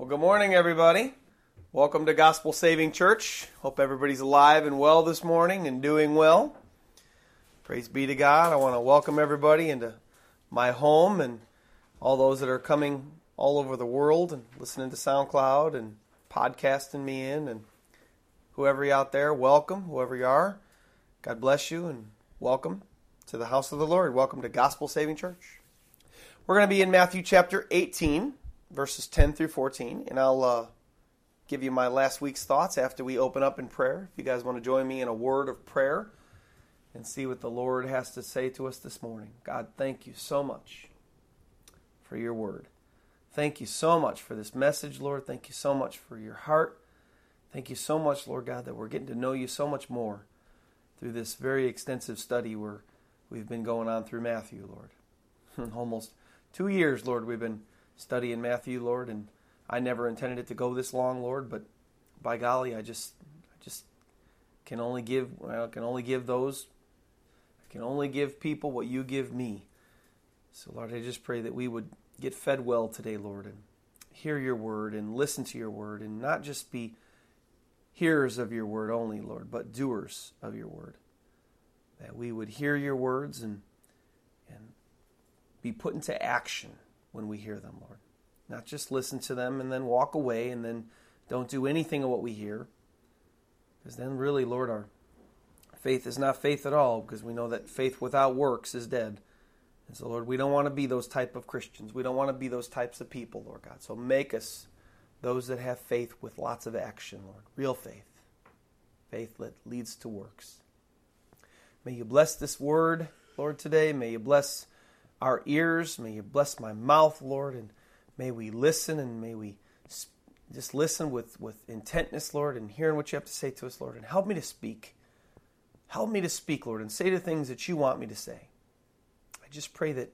Well, good morning, everybody. Welcome to Gospel Saving Church. Hope everybody's alive and well this morning and doing well. Praise be to God. I want to welcome everybody into my home and all those that are coming all over the world and listening to SoundCloud and podcasting me in. And whoever you out there, welcome, whoever you are. God bless you and welcome to the house of the Lord. Welcome to Gospel Saving Church. We're going to be in Matthew chapter 18 verses 10 through 14, and I'll uh, give you my last week's thoughts after we open up in prayer. If you guys want to join me in a word of prayer and see what the Lord has to say to us this morning. God, thank you so much for your word. Thank you so much for this message, Lord. Thank you so much for your heart. Thank you so much, Lord God, that we're getting to know you so much more through this very extensive study where we've been going on through Matthew, Lord. Almost two years, Lord, we've been study in Matthew, Lord, and I never intended it to go this long, Lord, but by golly, I just I just can only give I can only give those I can only give people what you give me. So Lord, I just pray that we would get fed well today, Lord, and hear your word and listen to your word and not just be hearers of your word only, Lord, but doers of your word. That we would hear your words and and be put into action when we hear them, Lord. Not just listen to them and then walk away and then don't do anything of what we hear. Because then, really, Lord, our faith is not faith at all because we know that faith without works is dead. And so, Lord, we don't want to be those type of Christians. We don't want to be those types of people, Lord God. So make us those that have faith with lots of action, Lord. Real faith. Faith that leads to works. May you bless this word, Lord, today. May you bless our ears. May you bless my mouth, Lord, and may we listen and may we just listen with, with intentness, Lord, and hearing what you have to say to us, Lord, and help me to speak. Help me to speak, Lord, and say the things that you want me to say. I just pray that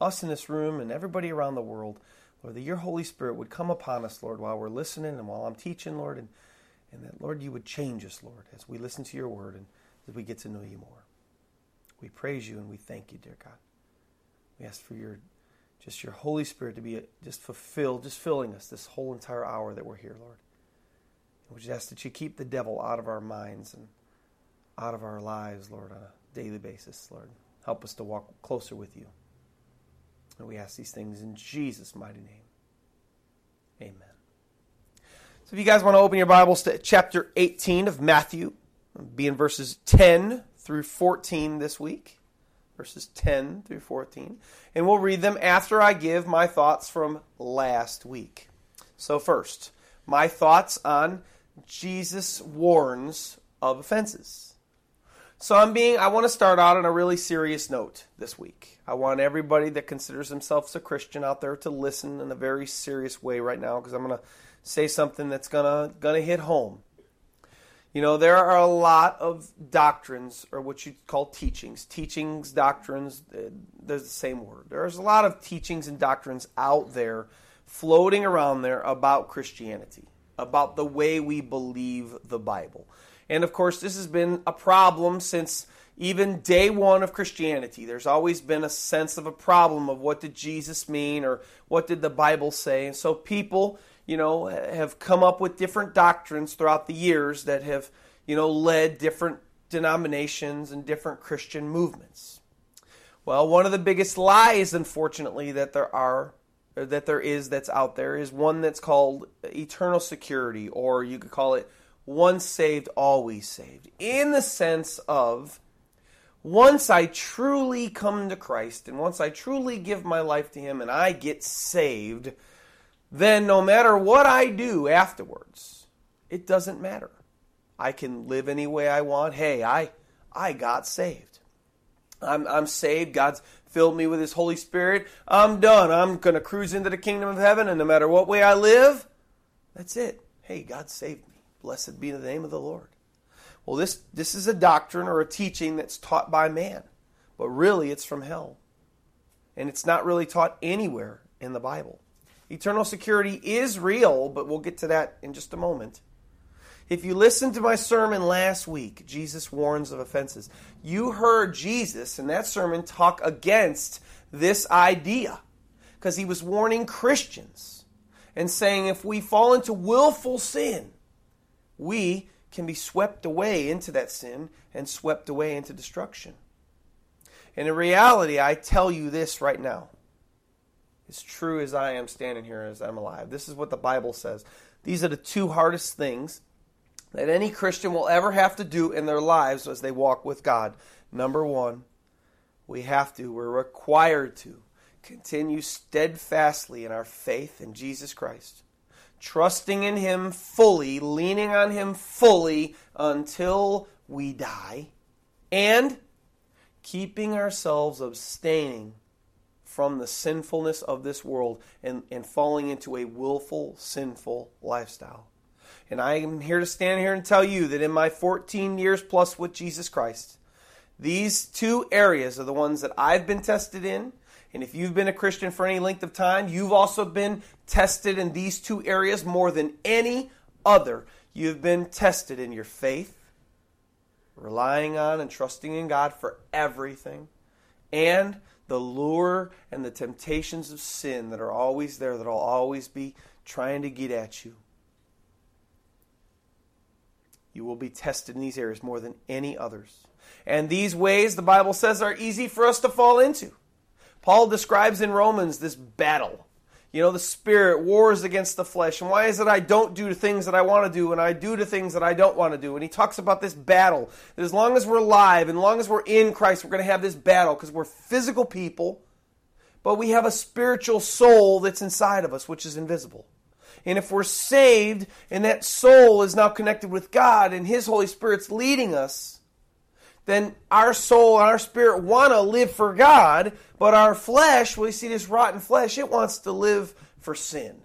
us in this room and everybody around the world, Lord, that your Holy Spirit would come upon us, Lord, while we're listening and while I'm teaching, Lord, and, and that, Lord, you would change us, Lord, as we listen to your word and as we get to know you more. We praise you and we thank you, dear God. We ask for your just your Holy Spirit to be just fulfilled, just filling us this whole entire hour that we're here, Lord. And we just ask that you keep the devil out of our minds and out of our lives, Lord, on a daily basis, Lord. Help us to walk closer with you. And we ask these things in Jesus' mighty name. Amen. So if you guys want to open your Bibles to chapter 18 of Matthew, be in verses 10 through 14 this week verses 10 through 14. And we'll read them after I give my thoughts from last week. So, first, my thoughts on Jesus warns of offenses. So, I'm being, I want to start out on a really serious note this week. I want everybody that considers themselves a Christian out there to listen in a very serious way right now because I'm going to say something that's going to going to hit home. You know, there are a lot of doctrines, or what you call teachings. Teachings, doctrines, uh, there's the same word. There's a lot of teachings and doctrines out there floating around there about Christianity, about the way we believe the Bible. And of course, this has been a problem since even day one of Christianity. There's always been a sense of a problem of what did Jesus mean or what did the Bible say. And so people you know, have come up with different doctrines throughout the years that have, you know, led different denominations and different Christian movements. Well, one of the biggest lies, unfortunately, that there are, that there is that's out there is one that's called eternal security, or you could call it once saved, always saved, in the sense of once I truly come to Christ and once I truly give my life to Him and I get saved, then no matter what I do afterwards, it doesn't matter. I can live any way I want. Hey, I I got saved. I'm I'm saved. God's filled me with his Holy Spirit. I'm done. I'm going to cruise into the kingdom of heaven and no matter what way I live, that's it. Hey, God saved me. Blessed be the name of the Lord. Well, this this is a doctrine or a teaching that's taught by man, but really it's from hell. And it's not really taught anywhere in the Bible. Eternal security is real, but we'll get to that in just a moment. If you listened to my sermon last week, Jesus warns of offenses. You heard Jesus in that sermon talk against this idea because he was warning Christians. and saying if we fall into willful sin, we can be swept away into that sin and swept away into destruction. And in reality, I tell you this right now. As true as I am standing here as I'm alive. This is what the Bible says. These are the two hardest things that any Christian will ever have to do in their lives as they walk with God. Number one, we have to, we're required to continue steadfastly in our faith in Jesus Christ, trusting in Him fully, leaning on Him fully until we die, and keeping ourselves abstaining from the sinfulness of this world and, and falling into a willful, sinful lifestyle. And I am here to stand here and tell you that in my 14 years plus with Jesus Christ, these two areas are the ones that I've been tested in. And if you've been a Christian for any length of time, you've also been tested in these two areas more than any other. You've been tested in your faith, relying on and trusting in God for everything, and the lure and the temptations of sin that are always there, that'll always be trying to get at you. You will be tested in these areas more than any others. And these ways, the Bible says, are easy for us to fall into. Paul describes in Romans this battle. You know, the spirit wars against the flesh. And why is it I don't do the things that I want to do and I do the things that I don't want to do? And he talks about this battle. That as long as we're alive and as long as we're in Christ, we're going to have this battle because we're physical people, but we have a spiritual soul that's inside of us, which is invisible. And if we're saved and that soul is now connected with God and His Holy Spirit's leading us, then our soul and our spirit want to live for God, but our flesh, we see this rotten flesh, it wants to live for sin.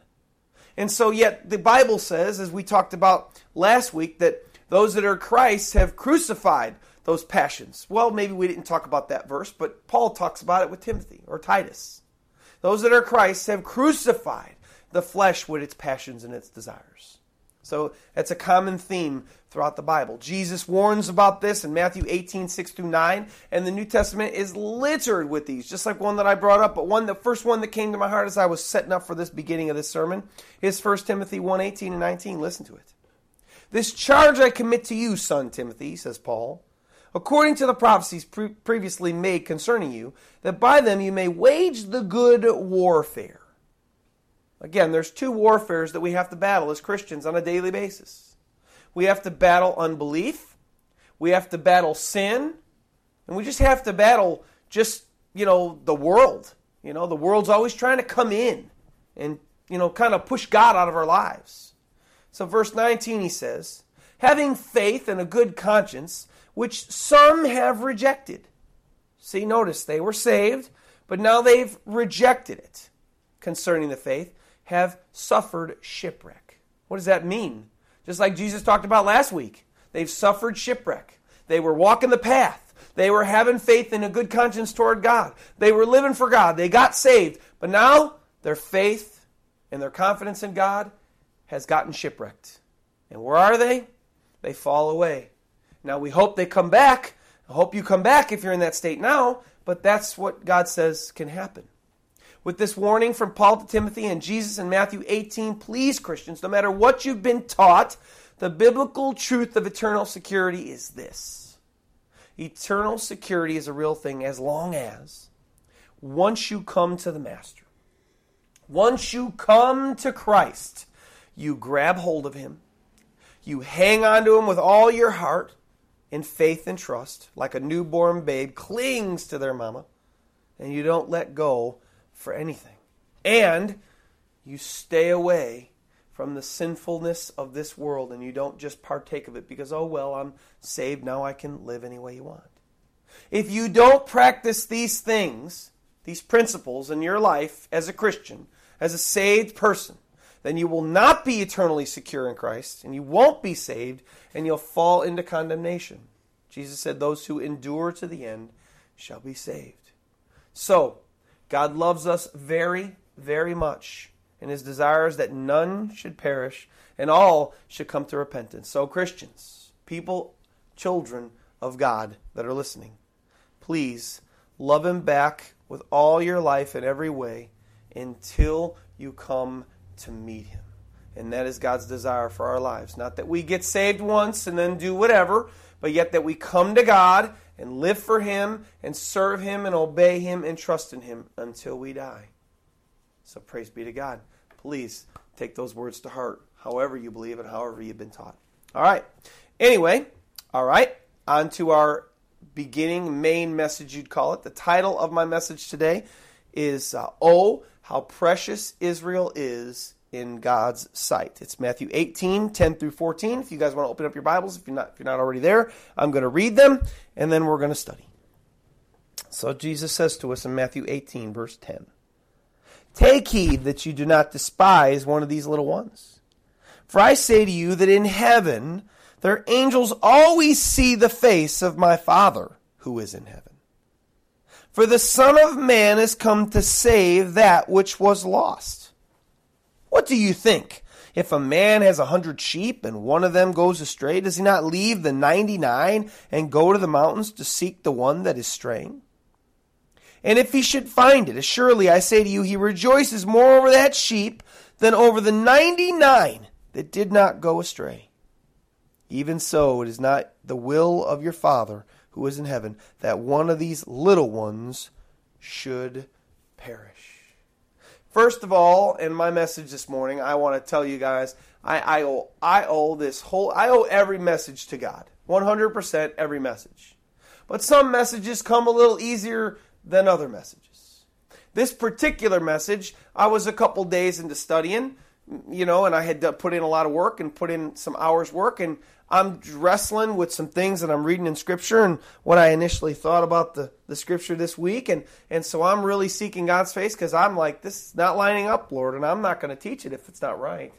And so, yet, the Bible says, as we talked about last week, that those that are Christ have crucified those passions. Well, maybe we didn't talk about that verse, but Paul talks about it with Timothy or Titus. Those that are Christ have crucified the flesh with its passions and its desires. So that's a common theme throughout the Bible. Jesus warns about this in Matthew 18, 6 through 9, and the New Testament is littered with these, just like one that I brought up, but one the first one that came to my heart as I was setting up for this beginning of this sermon is 1 Timothy 1, 18 and 19. Listen to it. This charge I commit to you, son Timothy, says Paul, according to the prophecies pre- previously made concerning you, that by them you may wage the good warfare Again, there's two warfares that we have to battle as Christians on a daily basis. We have to battle unbelief, we have to battle sin, and we just have to battle just, you know, the world. You know, the world's always trying to come in and, you know, kind of push God out of our lives. So, verse 19, he says, having faith and a good conscience, which some have rejected. See, notice they were saved, but now they've rejected it concerning the faith have suffered shipwreck. What does that mean? Just like Jesus talked about last week, they've suffered shipwreck. They were walking the path. They were having faith and a good conscience toward God. They were living for God. They got saved. But now their faith and their confidence in God has gotten shipwrecked. And where are they? They fall away. Now we hope they come back. I hope you come back if you're in that state now, but that's what God says can happen with this warning from Paul to Timothy and Jesus in Matthew 18, please, Christians, no matter what you've been taught, the biblical truth of eternal security is this. Eternal security is a real thing as long as once you come to the Master, once you come to Christ, you grab hold of Him, you hang on to Him with all your heart in faith and trust, like a newborn babe clings to their mama, and you don't let go for anything. And you stay away from the sinfulness of this world and you don't just partake of it because, oh, well, I'm saved. Now I can live any way you want. If you don't practice these things, these principles in your life as a Christian, as a saved person, then you will not be eternally secure in Christ and you won't be saved and you'll fall into condemnation. Jesus said, Those who endure to the end shall be saved. So, God loves us very, very much, and his desire is that none should perish and all should come to repentance. So, Christians, people, children of God that are listening, please love him back with all your life in every way until you come to meet Him. And that is God's desire for our lives. Not that we get saved once and then do whatever, but yet that we come to God and live for Him and serve Him and obey Him and trust in Him until we die. So praise be to God. Please take those words to heart, however you believe and however you've been taught. All right. Anyway, all right, on to our beginning main message, you'd call it. The title of my message today is uh, Oh, how precious Israel is in God's sight. It's Matthew 18, 10 through 14. If you guys want to open up your Bibles, if you're not, if you're not already there, I'm going to read them and then we're going to study. So Jesus says to us in Matthew 18, verse 10 Take heed that you do not despise one of these little ones. For I say to you that in heaven their angels always see the face of my Father who is in heaven. For the Son of Man has come to save that which was lost. What do you think? If a man has a hundred sheep and one of them goes astray, does he not leave the ninety nine and go to the mountains to seek the one that is straying? And if he should find it, assuredly I say to you, he rejoices more over that sheep than over the ninety nine that did not go astray. Even so, it is not the will of your Father who is in heaven that one of these little ones should perish. First of all, in my message this morning, I want to tell you guys I, I, owe, I owe this whole, I owe every message to God. 100% every message. But some messages come a little easier than other messages. This particular message, I was a couple days into studying, you know, and I had put in a lot of work and put in some hours work, and I'm wrestling with some things that I'm reading in Scripture and what I initially thought about the, the Scripture this week. And, and so I'm really seeking God's face because I'm like, this is not lining up, Lord, and I'm not going to teach it if it's not right.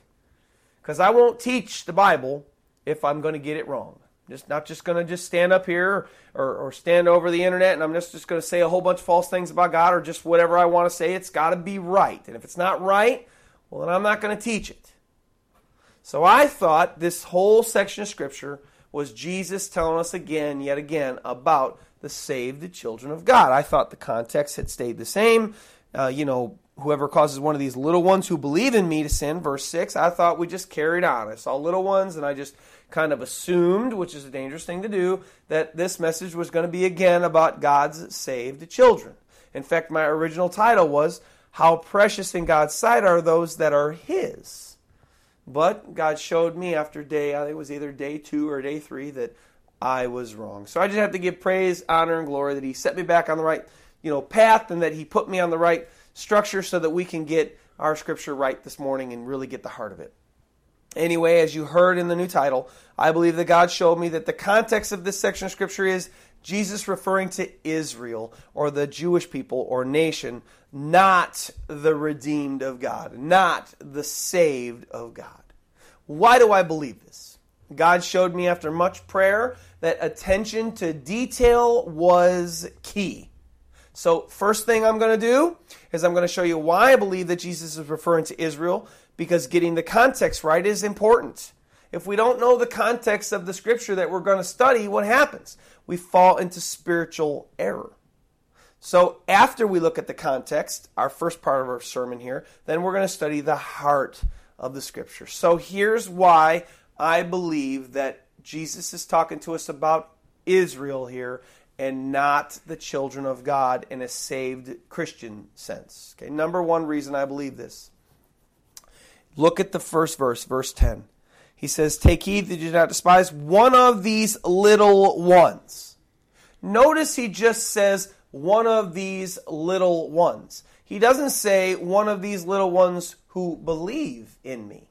Because I won't teach the Bible if I'm going to get it wrong. Just not just going to just stand up here or, or stand over the internet and I'm just, just going to say a whole bunch of false things about God or just whatever I want to say. It's got to be right. And if it's not right, well, then I'm not going to teach it. So I thought this whole section of Scripture was Jesus telling us again, yet again, about the saved children of God. I thought the context had stayed the same. Uh, you know, whoever causes one of these little ones who believe in me to sin, verse 6, I thought we just carried on. I saw little ones and I just kind of assumed, which is a dangerous thing to do, that this message was going to be again about God's saved children. In fact, my original title was How Precious in God's Sight Are Those That Are His. But God showed me after day, I think it was either day two or day three, that I was wrong. So I just have to give praise, honor, and glory that He set me back on the right, you know, path, and that He put me on the right structure so that we can get our scripture right this morning and really get the heart of it. Anyway, as you heard in the new title, I believe that God showed me that the context of this section of scripture is Jesus referring to Israel or the Jewish people or nation, not the redeemed of God, not the saved of God. Why do I believe this? God showed me after much prayer that attention to detail was key. So, first thing I'm going to do is I'm going to show you why I believe that Jesus is referring to Israel because getting the context right is important. If we don't know the context of the scripture that we're going to study, what happens? We fall into spiritual error. So, after we look at the context, our first part of our sermon here, then we're going to study the heart of the scripture. So, here's why I believe that Jesus is talking to us about Israel here and not the children of God in a saved Christian sense. Okay, number one reason I believe this. Look at the first verse, verse 10. He says, Take heed that you do not despise one of these little ones. Notice he just says, one of these little ones. He doesn't say, one of these little ones who believe in me.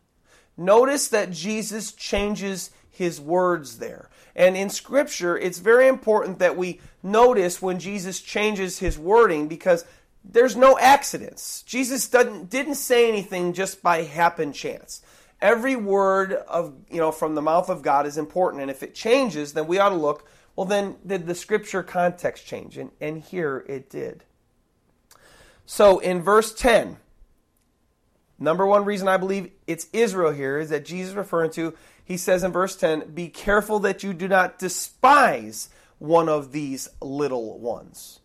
Notice that Jesus changes his words there. And in Scripture, it's very important that we notice when Jesus changes his wording because there's no accidents. Jesus didn't, say anything just by happen chance every word of you know from the mouth of God is important, and if it changes, then we ought to look. Well, then did the scripture context change? And, and here it did. So in verse 10, number one reason I believe it's Israel here is that Jesus referring to, he says in verse 10, Be careful that you do not despise one of these little ones.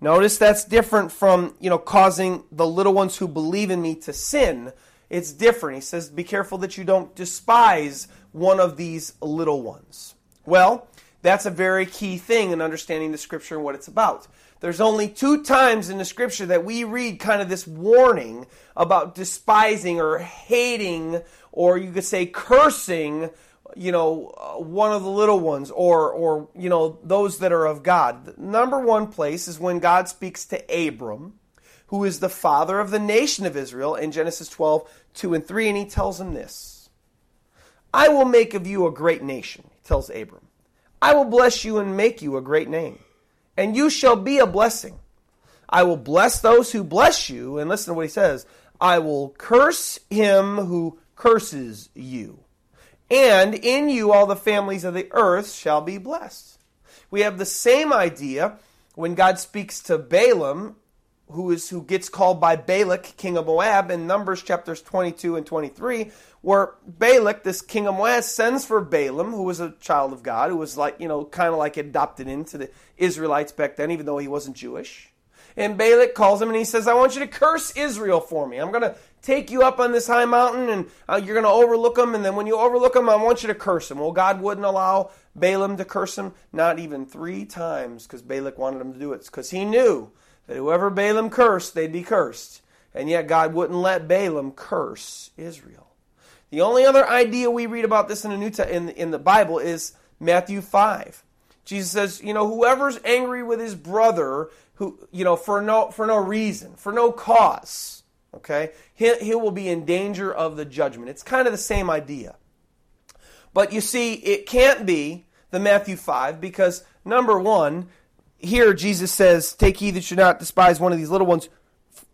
Notice that's different from, you know, causing the little ones who believe in me to sin it's different. He says, Be careful that you don't despise one of these little ones. Well, that's a very key thing in understanding the scripture and what it's about. There's only two times in the scripture that we read kind of this warning about despising or hating, or you could say cursing, you know, uh, one of the little ones, or, or, you know, those that are of God. The number one place is when God speaks to Abram, who is the father of the nation of Israel, in Genesis 12, 2 and 3, and he tells him this I will make of you a great nation, he tells Abram. I will bless you and make you a great name and you shall be a blessing. I will bless those who bless you, and listen to what he says I will curse him who curses you. And in you all the families of the earth shall be blessed. We have the same idea when God speaks to Balaam, who is who gets called by Balak, king of Moab, in Numbers chapters 22 and 23, where Balak, this king of Moab, sends for Balaam, who was a child of God, who was like, you know, kind of like adopted into the Israelites back then, even though he wasn't Jewish. And Balak calls him and he says, I want you to curse Israel for me. I'm going to take you up on this high mountain and uh, you're going to overlook them. And then when you overlook them, I want you to curse them. Well, God wouldn't allow Balaam to curse him, not even three times, because Balak wanted him to do it, because he knew that whoever Balaam cursed, they'd be cursed. And yet God wouldn't let Balaam curse Israel. The only other idea we read about this in the New Te- in, in the Bible is Matthew 5. Jesus says, you know, whoever's angry with his brother, who you know, for no for no reason, for no cause, okay, he, he will be in danger of the judgment. It's kind of the same idea. But you see, it can't be the Matthew 5 because number one, here Jesus says, Take heed that you not despise one of these little ones.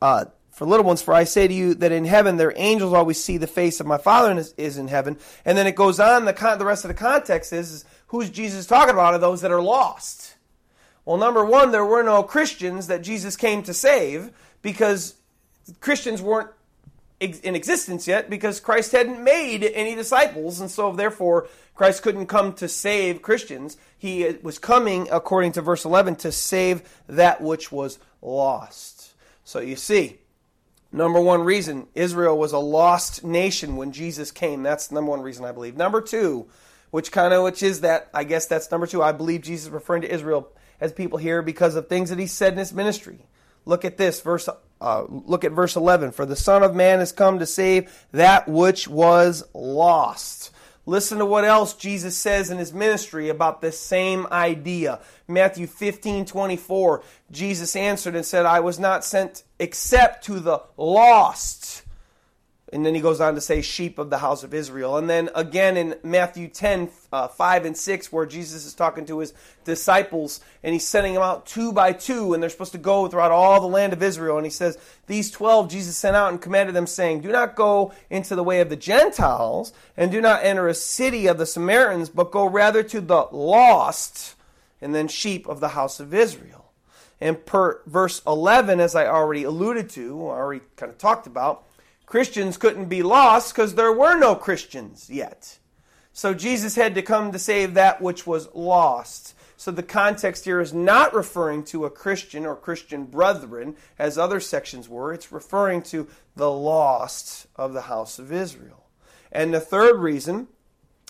Uh, for little ones, for I say to you that in heaven their angels always see the face of my Father is, is in heaven. And then it goes on, the, con- the rest of the context is, is who's Jesus talking about are those that are lost. Well, number one, there were no Christians that Jesus came to save because Christians weren't in existence yet because Christ hadn't made any disciples, and so therefore Christ couldn't come to save Christians. He was coming, according to verse 11, to save that which was lost. So you see, Number one reason, Israel was a lost nation when Jesus came. That's number one reason I believe. Number two, which kind of which is that I guess that's number two. I believe Jesus referring to Israel as people here because of things that he said in his ministry. Look at this verse. Uh, look at verse eleven. For the Son of Man has come to save that which was lost. Listen to what else Jesus says in his ministry about this same idea. Matthew 15, 24, Jesus answered and said, I was not sent except to the lost and then he goes on to say, sheep of the house of Israel. And then again in Matthew 10, uh, 5 and 6, where Jesus is talking to his disciples and he's sending them out two by two, and they're supposed to go throughout all the land of Israel. And he says, These 12 Jesus sent out and commanded them, saying, Do not go into the way of the Gentiles, and do not enter a city of the Samaritans, but go rather to the lost, and then sheep of the house of Israel. And per verse 11, as I already alluded to, already kind of talked about, Christians couldn't be lost because there were no Christians yet. So Jesus had to come to save that which was lost. So the context here is not referring to a Christian or Christian brethren, as other sections were. It's referring to the lost of the house of Israel. And the third reason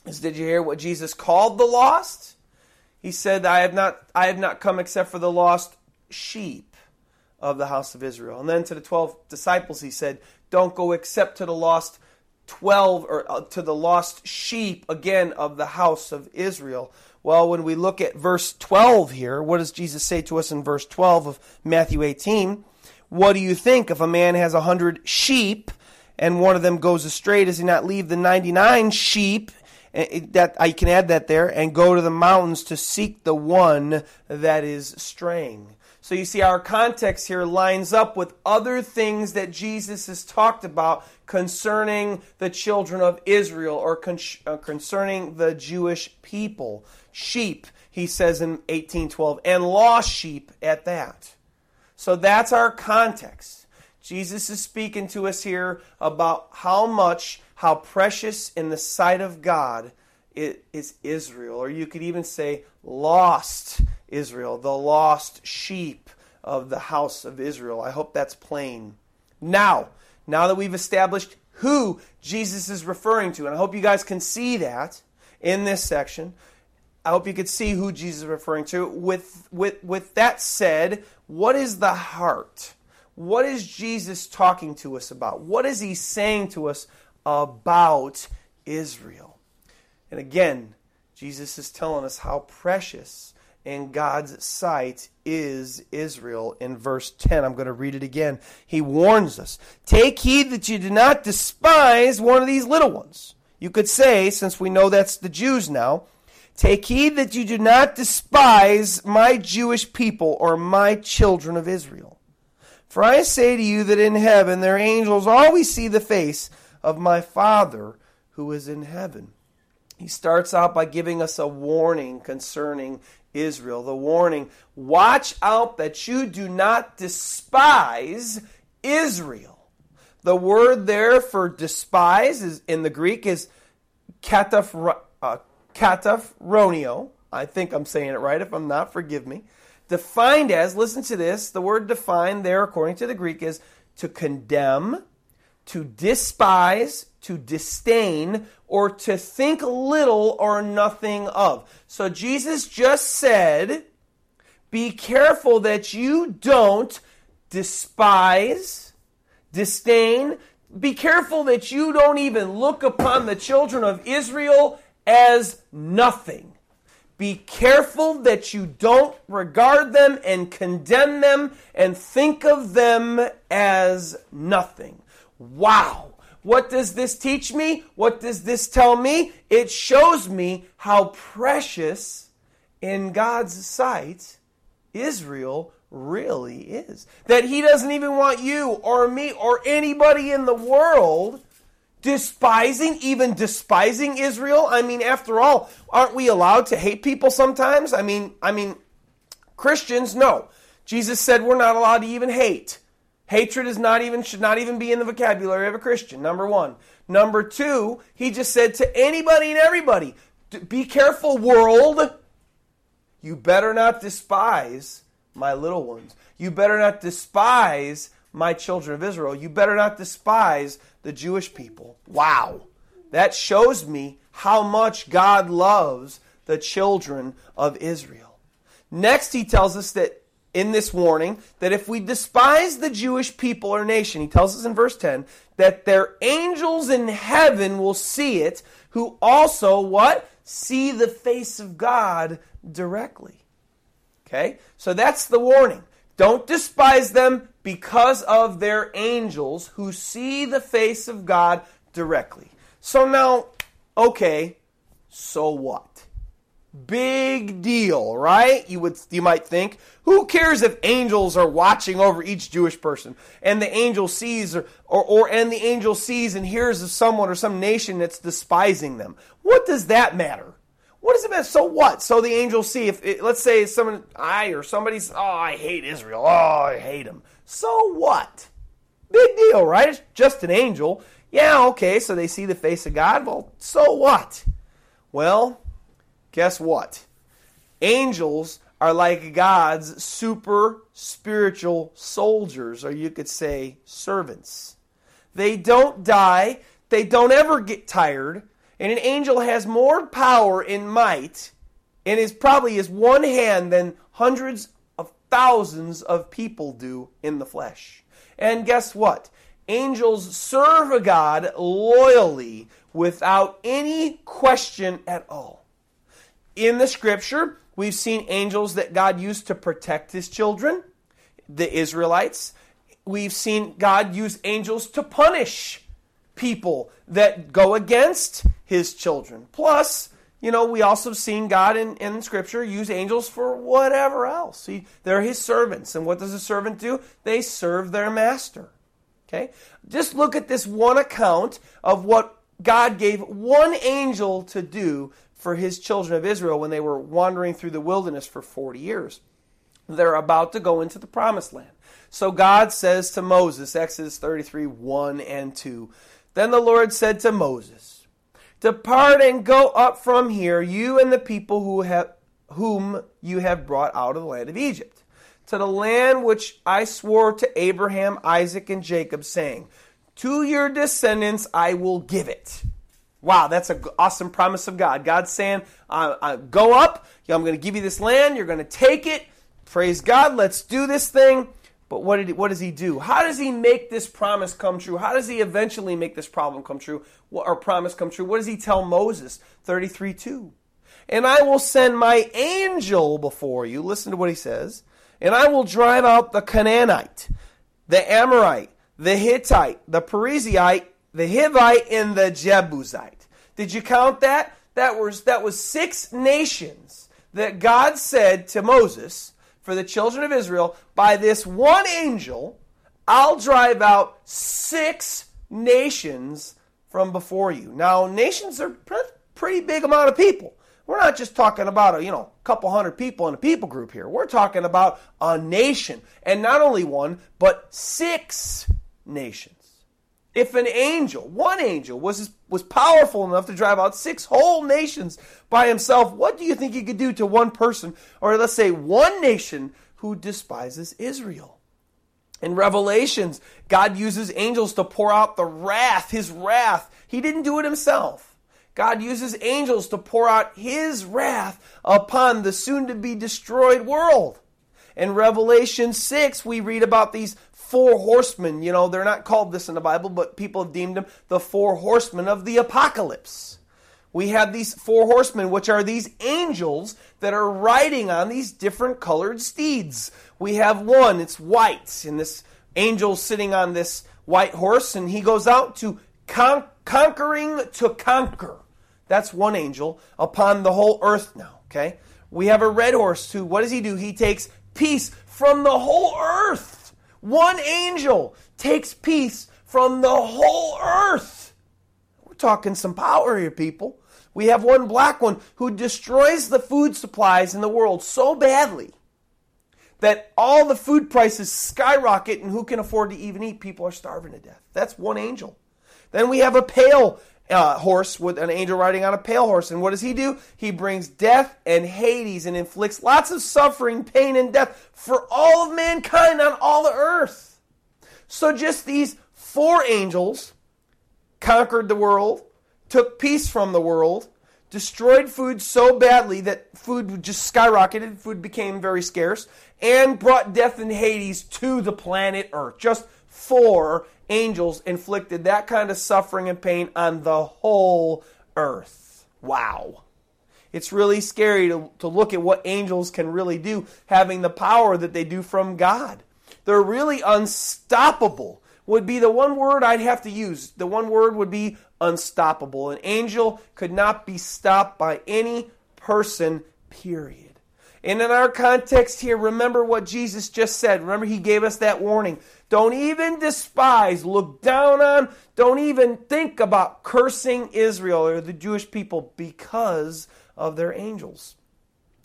is did you hear what Jesus called the lost? He said, I have not, I have not come except for the lost sheep of the house of Israel. And then to the 12 disciples, he said, don't go except to the lost 12 or uh, to the lost sheep again of the house of Israel. Well, when we look at verse 12 here, what does Jesus say to us in verse 12 of Matthew 18? What do you think if a man has a hundred sheep and one of them goes astray? Does he not leave the 99 sheep? Eh, eh, that I can add that there and go to the mountains to seek the one that is straying. So you see, our context here lines up with other things that Jesus has talked about concerning the children of Israel or con- uh, concerning the Jewish people. Sheep, he says in 1812, and lost sheep at that. So that's our context. Jesus is speaking to us here about how much, how precious in the sight of God is Israel, or you could even say lost Israel, the lost sheep of the house of Israel. I hope that's plain. Now, now that we've established who Jesus is referring to. And I hope you guys can see that in this section. I hope you could see who Jesus is referring to. With, with, with that said, what is the heart? What is Jesus talking to us about? What is he saying to us about Israel? And again, Jesus is telling us how precious in God's sight is Israel. In verse 10, I'm going to read it again. He warns us Take heed that you do not despise one of these little ones. You could say, since we know that's the Jews now, take heed that you do not despise my Jewish people or my children of Israel. For I say to you that in heaven their angels always see the face of my Father who is in heaven. He starts out by giving us a warning concerning Israel. The warning watch out that you do not despise Israel. The word there for despise is in the Greek is kataph, uh, kataphronio. I think I'm saying it right. If I'm not, forgive me. Defined as, listen to this, the word defined there, according to the Greek, is to condemn, to despise, to disdain, or to think little or nothing of. So Jesus just said, be careful that you don't despise, disdain. Be careful that you don't even look upon the children of Israel as nothing. Be careful that you don't regard them and condemn them and think of them as nothing. Wow. What does this teach me? What does this tell me? It shows me how precious in God's sight Israel really is. That He doesn't even want you or me or anybody in the world despising, even despising Israel. I mean, after all, aren't we allowed to hate people sometimes? I mean, I mean, Christians, no. Jesus said we're not allowed to even hate. Hatred is not even should not even be in the vocabulary of a Christian. Number 1. Number 2, he just said to anybody and everybody, be careful world. You better not despise my little ones. You better not despise my children of Israel. You better not despise the Jewish people. Wow. That shows me how much God loves the children of Israel. Next, he tells us that in this warning that if we despise the Jewish people or nation, he tells us in verse 10 that their angels in heaven will see it, who also what? See the face of God directly. Okay? So that's the warning. Don't despise them because of their angels who see the face of God directly. So now, okay, so what? Big deal, right? You would you might think, who cares if angels are watching over each Jewish person and the angel sees or, or, or and the angel sees and hears of someone or some nation that's despising them. What does that matter? What does it matter? So what? So the angels see if it, let's say someone I or somebody's oh I hate Israel. Oh, I hate them. So what? Big deal, right? It's just an angel. Yeah, okay, so they see the face of God. Well, so what? Well, guess what? Angels are like God's super spiritual soldiers, or you could say servants. They don't die, they don't ever get tired, and an angel has more power and might and is probably is one hand than hundreds of thousands of people do in the flesh. And guess what? Angels serve a God loyally without any question at all in the scripture, we've seen angels that God used to protect his children, the Israelites. We've seen God use angels to punish people that go against his children. Plus, you know, we also have seen God in, in Scripture use angels for whatever else. He, they're his servants. And what does a servant do? They serve their master. Okay? Just look at this one account of what God gave one angel to do for his children of Israel when they were wandering through the wilderness for 40 years. They're about to go into the promised land. So God says to Moses, Exodus 33 1 and 2, Then the Lord said to Moses, Depart and go up from here, you and the people who have, whom you have brought out of the land of Egypt, to the land which I swore to Abraham, Isaac, and Jacob, saying, To your descendants I will give it. Wow, that's an awesome promise of God. God's saying, uh, uh, Go up, I'm going to give you this land, you're going to take it. Praise God, let's do this thing. But what, did, what does he do? How does he make this promise come true? How does he eventually make this problem come true or promise come true? What does he tell Moses? 33 2. And I will send my angel before you. Listen to what he says. And I will drive out the Canaanite, the Amorite, the Hittite, the Perizzite, the Hivite, and the Jebusite. Did you count that? That was, that was six nations that God said to Moses for the children of Israel, by this one angel, I'll drive out six nations from before you. Now, nations are pretty big amount of people. We're not just talking about a you know couple hundred people in a people group here. We're talking about a nation, and not only one, but six nations. If an angel, one angel, was was powerful enough to drive out six whole nations by himself, what do you think he could do to one person, or let's say one nation who despises Israel? In Revelations, God uses angels to pour out the wrath, his wrath. He didn't do it himself. God uses angels to pour out his wrath upon the soon to be destroyed world. In Revelation 6, we read about these four horsemen. You know, they're not called this in the Bible, but people have deemed them the four horsemen of the apocalypse. We have these four horsemen, which are these angels that are riding on these different colored steeds. We have one, it's white, and this angel sitting on this white horse, and he goes out to con- conquering to conquer. That's one angel upon the whole earth now, okay? We have a red horse too. What does he do? He takes peace from the whole earth. One angel takes peace from the whole earth. We're talking some power here, people. We have one black one who destroys the food supplies in the world so badly that all the food prices skyrocket and who can afford to even eat? People are starving to death. That's one angel. Then we have a pale uh, horse with an angel riding on a pale horse. And what does he do? He brings death and Hades and inflicts lots of suffering, pain, and death for all of mankind on all the earth. So just these four angels conquered the world, took peace from the world, destroyed food so badly that food just skyrocketed, food became very scarce, and brought death and Hades to the planet Earth. Just four angels inflicted that kind of suffering and pain on the whole earth. Wow. It's really scary to, to look at what angels can really do, having the power that they do from God. They're really unstoppable, would be the one word I'd have to use. The one word would be unstoppable. An angel could not be stopped by any person, period. And in our context here, remember what Jesus just said. Remember, he gave us that warning. Don't even despise, look down on, don't even think about cursing Israel or the Jewish people because of their angels.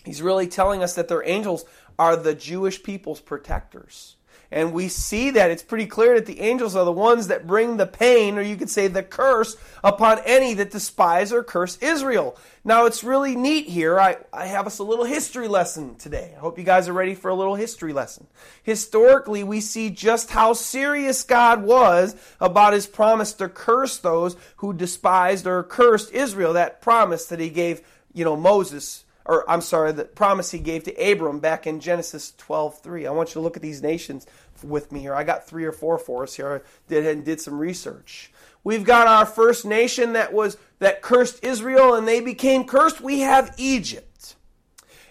He's really telling us that their angels are the Jewish people's protectors. And we see that it's pretty clear that the angels are the ones that bring the pain, or you could say the curse, upon any that despise or curse Israel. Now, it's really neat here. I, I have us a little history lesson today. I hope you guys are ready for a little history lesson. Historically, we see just how serious God was about his promise to curse those who despised or cursed Israel. That promise that he gave, you know, Moses or I'm sorry, the promise he gave to Abram back in Genesis 12:3. I want you to look at these nations with me here. I got three or four for us here. I did and did some research. We've got our first nation that was that cursed Israel and they became cursed. We have Egypt.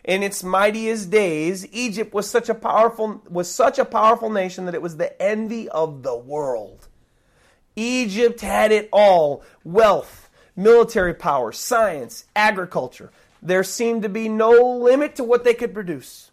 In its mightiest days, Egypt was such a powerful was such a powerful nation that it was the envy of the world. Egypt had it all: wealth, military power, science, agriculture there seemed to be no limit to what they could produce.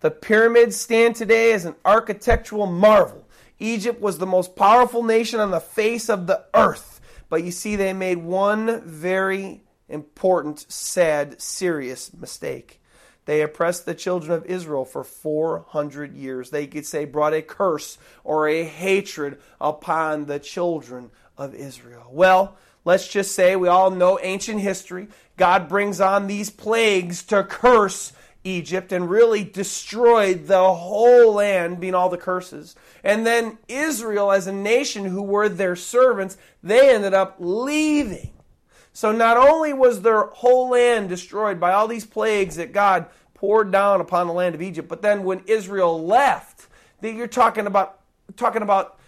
The pyramids stand today as an architectural marvel. Egypt was the most powerful nation on the face of the earth. But you see, they made one very important, sad, serious mistake. They oppressed the children of Israel for 400 years. They could say brought a curse or a hatred upon the children of Israel. Well, let's just say we all know ancient history. God brings on these plagues to curse Egypt and really destroyed the whole land, being all the curses. And then Israel, as a nation who were their servants, they ended up leaving. So not only was their whole land destroyed by all these plagues that God poured down upon the land of Egypt, but then when Israel left, you're talking about talking about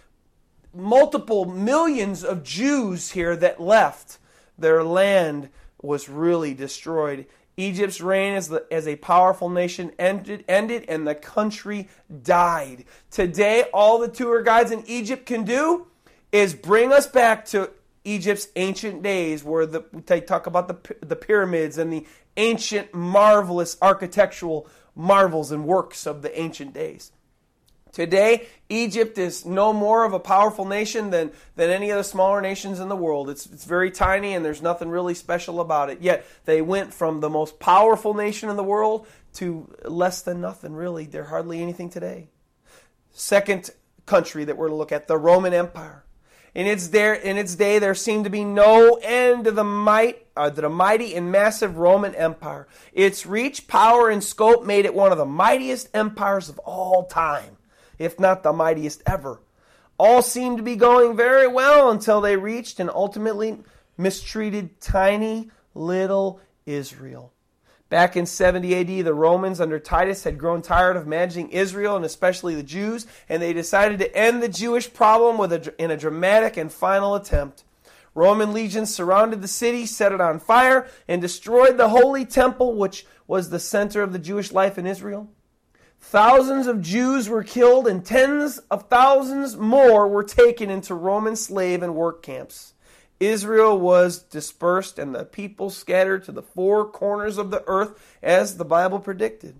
multiple millions of Jews here that left. Their land was really destroyed. Egypt's reign as, the, as a powerful nation ended, ended and the country died. Today, all the tour guides in Egypt can do is bring us back to Egypt's ancient days where the, they talk about the, the pyramids and the ancient, marvelous architectural marvels and works of the ancient days. Today, Egypt is no more of a powerful nation than, than any of the smaller nations in the world. It's, it's very tiny and there's nothing really special about it. Yet, they went from the most powerful nation in the world to less than nothing, really. They're hardly anything today. Second country that we're to look at, the Roman Empire. In its, there, in its day, there seemed to be no end to the might, uh, the mighty and massive Roman Empire. Its reach, power, and scope made it one of the mightiest empires of all time if not the mightiest ever. All seemed to be going very well until they reached and ultimately mistreated tiny little Israel. Back in 70 AD, the Romans under Titus had grown tired of managing Israel and especially the Jews, and they decided to end the Jewish problem with a, in a dramatic and final attempt. Roman legions surrounded the city, set it on fire, and destroyed the holy temple, which was the center of the Jewish life in Israel. Thousands of Jews were killed, and tens of thousands more were taken into Roman slave and work camps. Israel was dispersed, and the people scattered to the four corners of the earth, as the Bible predicted.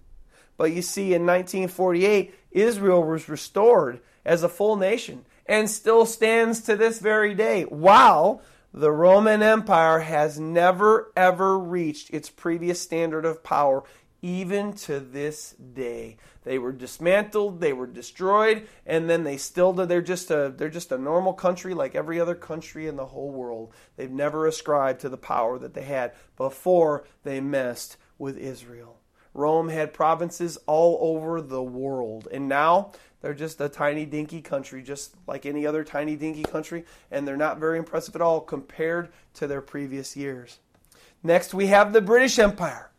But you see, in 1948, Israel was restored as a full nation and still stands to this very day, while the Roman Empire has never ever reached its previous standard of power, even to this day. They were dismantled, they were destroyed, and then they still they're just a they're just a normal country like every other country in the whole world. They've never ascribed to the power that they had before they messed with Israel. Rome had provinces all over the world, and now they're just a tiny dinky country, just like any other tiny dinky country, and they're not very impressive at all compared to their previous years. Next, we have the British Empire.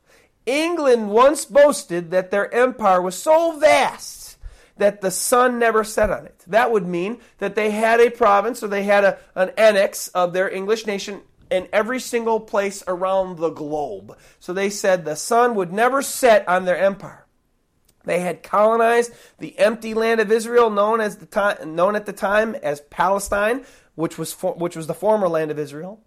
England once boasted that their empire was so vast that the sun never set on it. That would mean that they had a province or they had a, an annex of their English nation in every single place around the globe. So they said the sun would never set on their empire. They had colonized the empty land of Israel, known as the time, known at the time as Palestine, which was for, which was the former land of Israel.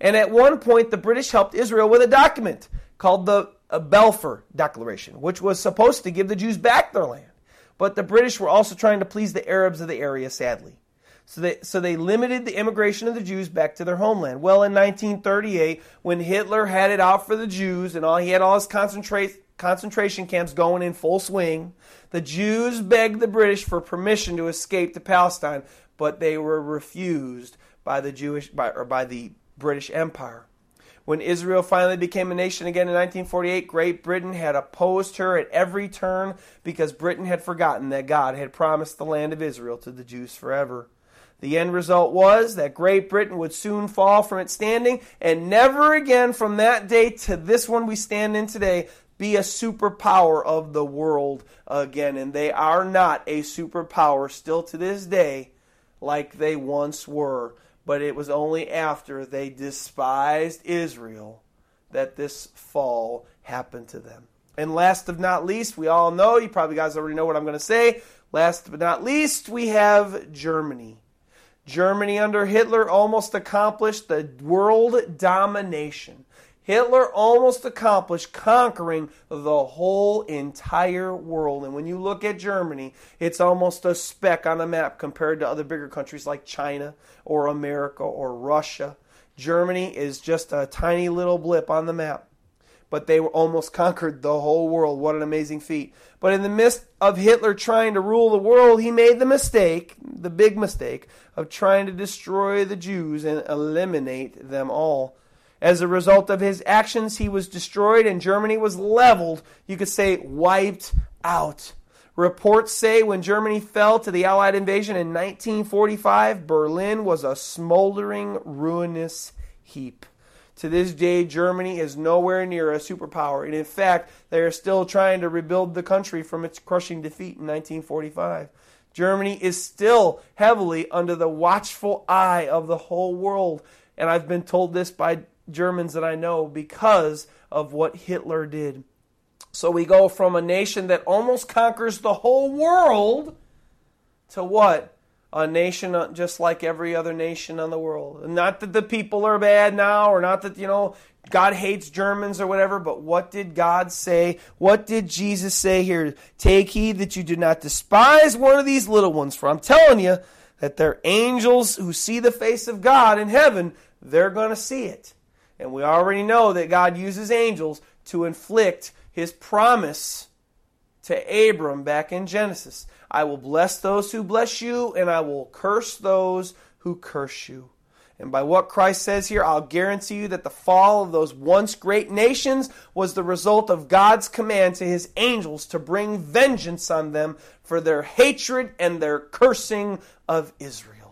And at one point, the British helped Israel with a document called the Balfour Declaration, which was supposed to give the Jews back their land. But the British were also trying to please the Arabs of the area, sadly. So they, so they limited the immigration of the Jews back to their homeland. Well, in 1938, when Hitler had it out for the Jews and all he had all his concentrate, concentration camps going in full swing, the Jews begged the British for permission to escape to Palestine, but they were refused by the Jewish by, or by the British Empire. When Israel finally became a nation again in 1948, Great Britain had opposed her at every turn because Britain had forgotten that God had promised the land of Israel to the Jews forever. The end result was that Great Britain would soon fall from its standing and never again from that day to this one we stand in today be a superpower of the world again. And they are not a superpower still to this day like they once were but it was only after they despised Israel that this fall happened to them. And last but not least, we all know, you probably guys already know what I'm going to say. Last but not least, we have Germany. Germany under Hitler almost accomplished the world domination. Hitler almost accomplished conquering the whole entire world. And when you look at Germany, it's almost a speck on the map compared to other bigger countries like China or America or Russia. Germany is just a tiny little blip on the map. But they almost conquered the whole world. What an amazing feat. But in the midst of Hitler trying to rule the world, he made the mistake, the big mistake, of trying to destroy the Jews and eliminate them all. As a result of his actions, he was destroyed and Germany was leveled. You could say wiped out. Reports say when Germany fell to the Allied invasion in 1945, Berlin was a smoldering, ruinous heap. To this day, Germany is nowhere near a superpower, and in fact, they are still trying to rebuild the country from its crushing defeat in 1945. Germany is still heavily under the watchful eye of the whole world, and I've been told this by Germans that I know because of what Hitler did. So we go from a nation that almost conquers the whole world to what? A nation just like every other nation on the world. Not that the people are bad now, or not that, you know, God hates Germans or whatever, but what did God say? What did Jesus say here? Take heed that you do not despise one of these little ones, for I'm telling you that they're angels who see the face of God in heaven. They're going to see it. And we already know that God uses angels to inflict his promise to Abram back in Genesis. I will bless those who bless you, and I will curse those who curse you. And by what Christ says here, I'll guarantee you that the fall of those once great nations was the result of God's command to his angels to bring vengeance on them for their hatred and their cursing of Israel.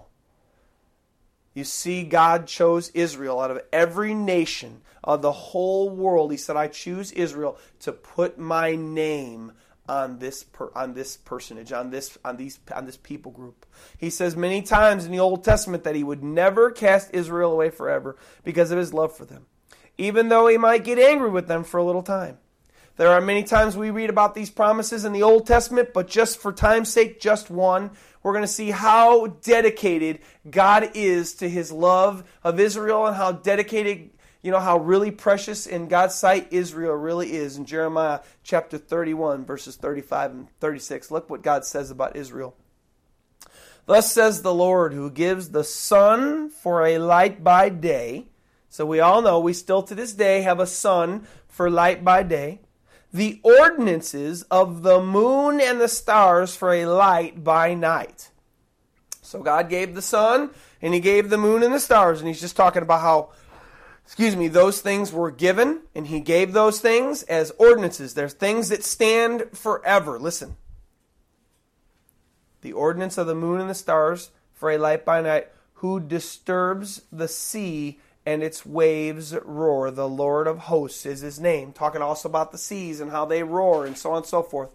You see, God chose Israel out of every nation of the whole world. He said, I choose Israel to put my name on this per, on this personage, on this on these on this people group. He says many times in the Old Testament that he would never cast Israel away forever because of his love for them, even though he might get angry with them for a little time. There are many times we read about these promises in the Old Testament, but just for time's sake, just one. We're going to see how dedicated God is to his love of Israel and how dedicated you know how really precious in God's sight Israel really is in Jeremiah chapter 31, verses 35 and 36. Look what God says about Israel. Thus says the Lord, who gives the sun for a light by day. So we all know we still to this day have a sun for light by day. The ordinances of the moon and the stars for a light by night. So God gave the sun and He gave the moon and the stars, and He's just talking about how excuse me, those things were given, and he gave those things as ordinances. They're things that stand forever. Listen. The ordinance of the moon and the stars for a light by night, who disturbs the sea and its waves roar. The Lord of hosts is his name. Talking also about the seas and how they roar and so on and so forth.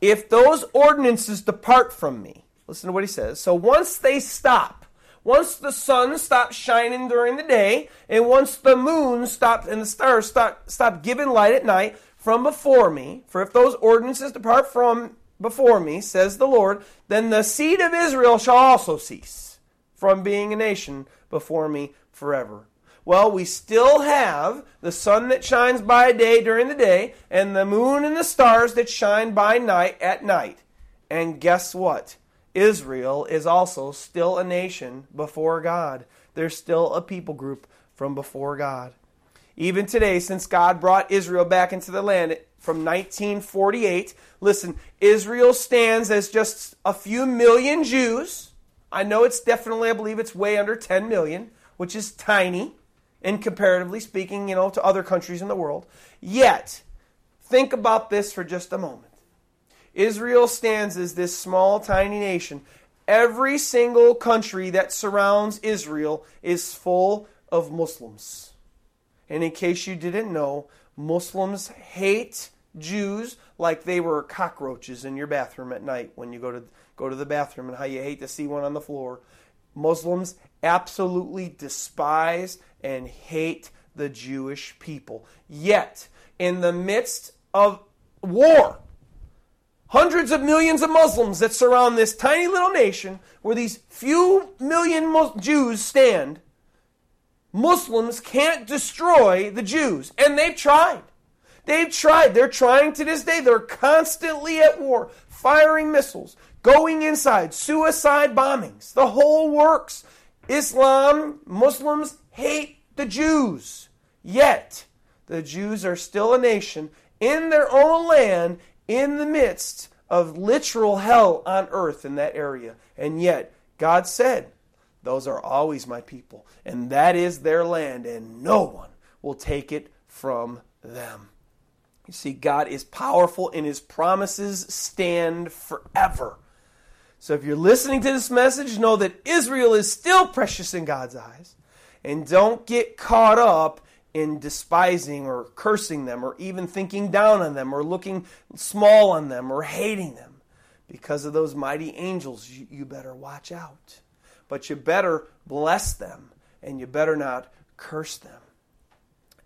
If those ordinances depart from me, listen to what he says. So once they stop, once the sun stops shining during the day, and once the moon stops and the stars stop, stopped giving light at night from before me, for if those ordinances depart from before me, says the Lord, then the seed of Israel shall also cease from being a nation before me forever. Well, we still have the sun that shines by day during the day, and the moon and the stars that shine by night at night. And guess what? Israel is also still a nation before God. They're still a people group from before God. Even today, since God brought Israel back into the land from 1948, listen, Israel stands as just a few million Jews. I know it's definitely, I believe it's way under 10 million, which is tiny and comparatively speaking, you know, to other countries in the world. Yet, think about this for just a moment. Israel stands as this small, tiny nation. Every single country that surrounds Israel is full of Muslims. And in case you didn't know, Muslims hate Jews like they were cockroaches in your bathroom at night when you go to go to the bathroom and how you hate to see one on the floor. Muslims absolutely despise and hate the Jewish people. Yet, in the midst of war, hundreds of millions of Muslims that surround this tiny little nation where these few million Jews stand, Muslims can't destroy the Jews. And they've tried. They've tried. They're trying to this day. They're constantly at war, firing missiles, going inside, suicide bombings, the whole works. Islam, Muslims hate the Jews. Yet, the Jews are still a nation in their own land in the midst of literal hell on earth in that area. And yet, God said, Those are always my people, and that is their land, and no one will take it from them. You see, God is powerful and his promises stand forever. So if you're listening to this message, know that Israel is still precious in God's eyes. And don't get caught up in despising or cursing them or even thinking down on them or looking small on them or hating them. Because of those mighty angels, you, better watch out. But you better bless them and you better not curse them.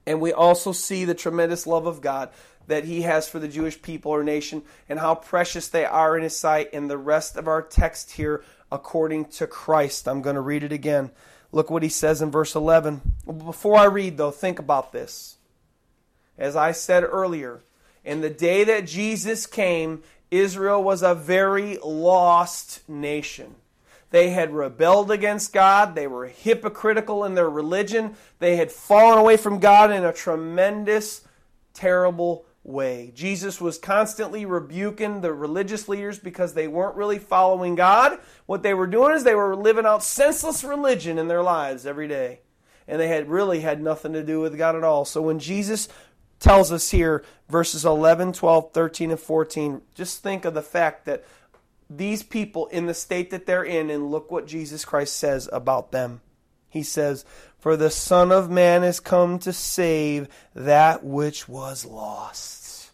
And we also see the tremendous love of God that he has for the Jewish people or nation and how precious they are in his sight in the rest of our text here according to Christ. I'm going to read it again. Look what he says in verse 11. Before I read, though, think about this. As I said earlier, in the day that Jesus came, Israel was a very lost nation. They had rebelled against God. They were hypocritical in their religion. They had fallen away from God in a tremendous, terrible way. Jesus was constantly rebuking the religious leaders because they weren't really following God. What they were doing is they were living out senseless religion in their lives every day. And they had really had nothing to do with God at all. So when Jesus tells us here, verses 11, 12, 13, and 14, just think of the fact that these people in the state that they're in, and look what Jesus Christ says about them. He says, For the Son of Man is come to save that which was lost.